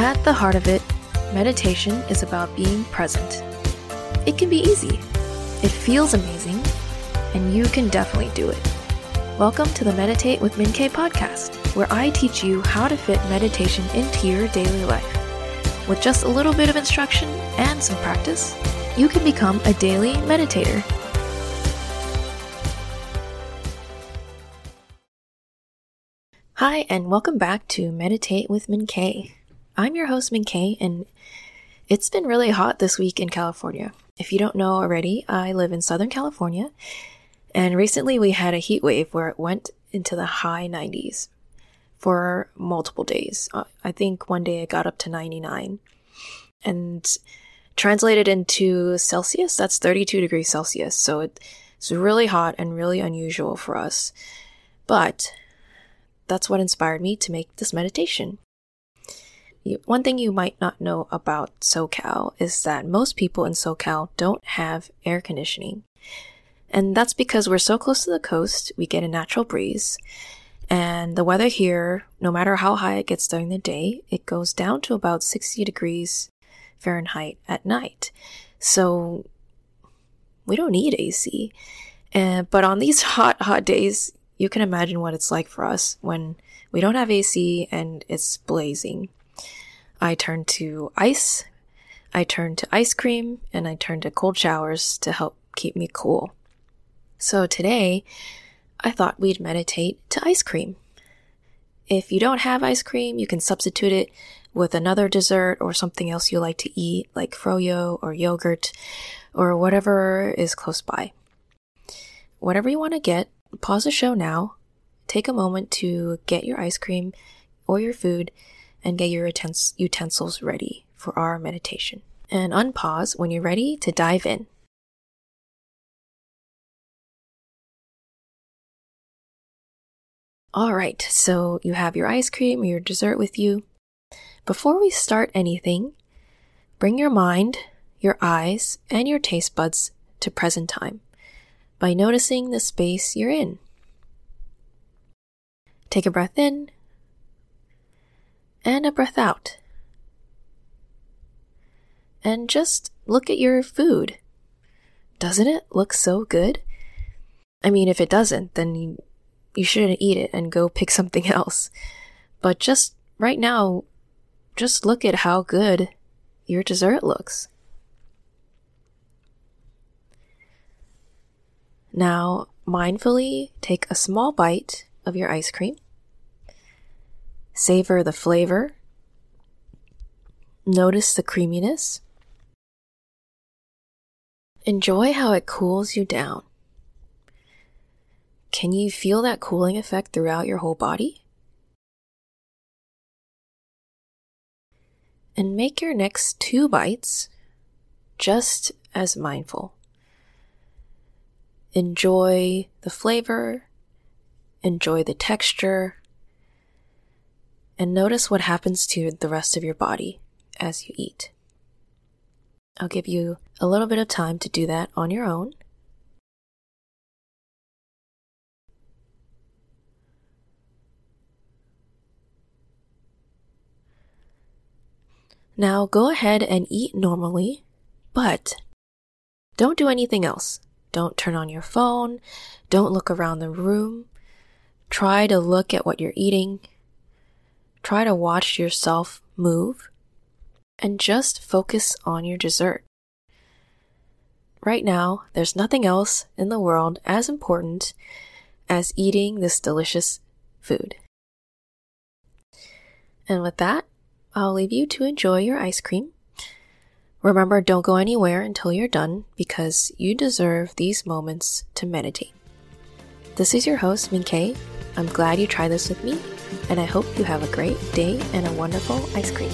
At the heart of it, meditation is about being present. It can be easy, it feels amazing, and you can definitely do it. Welcome to the Meditate with Min K podcast, where I teach you how to fit meditation into your daily life. With just a little bit of instruction and some practice, you can become a daily meditator. Hi, and welcome back to Meditate with Min. I'm your host, Min K, and it's been really hot this week in California. If you don't know already, I live in Southern California, and recently we had a heat wave where it went into the high 90s for multiple days. Uh, I think one day it got up to 99. And translated into Celsius, that's 32 degrees Celsius. So it's really hot and really unusual for us. But that's what inspired me to make this meditation. One thing you might not know about SoCal is that most people in SoCal don't have air conditioning. And that's because we're so close to the coast, we get a natural breeze. And the weather here, no matter how high it gets during the day, it goes down to about 60 degrees Fahrenheit at night. So we don't need AC. And, but on these hot, hot days, you can imagine what it's like for us when we don't have AC and it's blazing. I turn to ice, I turn to ice cream, and I turn to cold showers to help keep me cool. So today, I thought we'd meditate to ice cream. If you don't have ice cream, you can substitute it with another dessert or something else you like to eat, like froyo or yogurt or whatever is close by. Whatever you want to get, pause the show now, take a moment to get your ice cream or your food, and get your utensils ready for our meditation. And unpause when you're ready to dive in. Alright, so you have your ice cream or your dessert with you. Before we start anything, bring your mind, your eyes, and your taste buds to present time by noticing the space you're in. Take a breath in and a breath out. And just look at your food. Doesn't it look so good? I mean, if it doesn't, then you, you shouldn't eat it and go pick something else. But just right now, just look at how good your dessert looks. Now, mindfully take a small bite of your ice cream. Savor the flavor. Notice the creaminess. Enjoy how it cools you down. Can you feel that cooling effect throughout your whole body? And make your next two bites just as mindful. Enjoy the flavor, enjoy the texture, and notice what happens to the rest of your body as you eat. I'll give you a little bit of time to do that on your own. Now go ahead and eat normally, but don't do anything else. Don't turn on your phone. Don't look around the room. Try to look at what you're eating. Try to watch yourself move. And just focus on your dessert. Right now, there's nothing else in the world as important as eating this delicious food. And with that, I'll leave you to enjoy your ice cream Remember, don't go anywhere until you're done because you deserve these moments to meditate. This is your host, Min I'm glad you tried this with me, and I hope you have a great day and a wonderful ice cream.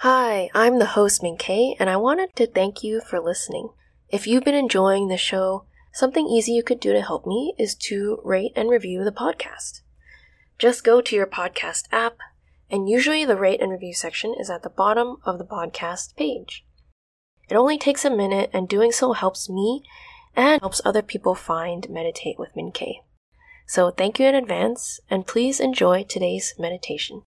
Hi, I'm the host Min K, and I wanted to thank you for listening. If you've been enjoying the show, something easy you could do to help me is to rate and review the podcast. Just go to your podcast app and usually the rate and review section is at the bottom of the podcast page. It only takes a minute, and doing so helps me and helps other people find Meditate with Min K. So thank you in advance, and please enjoy today's meditation.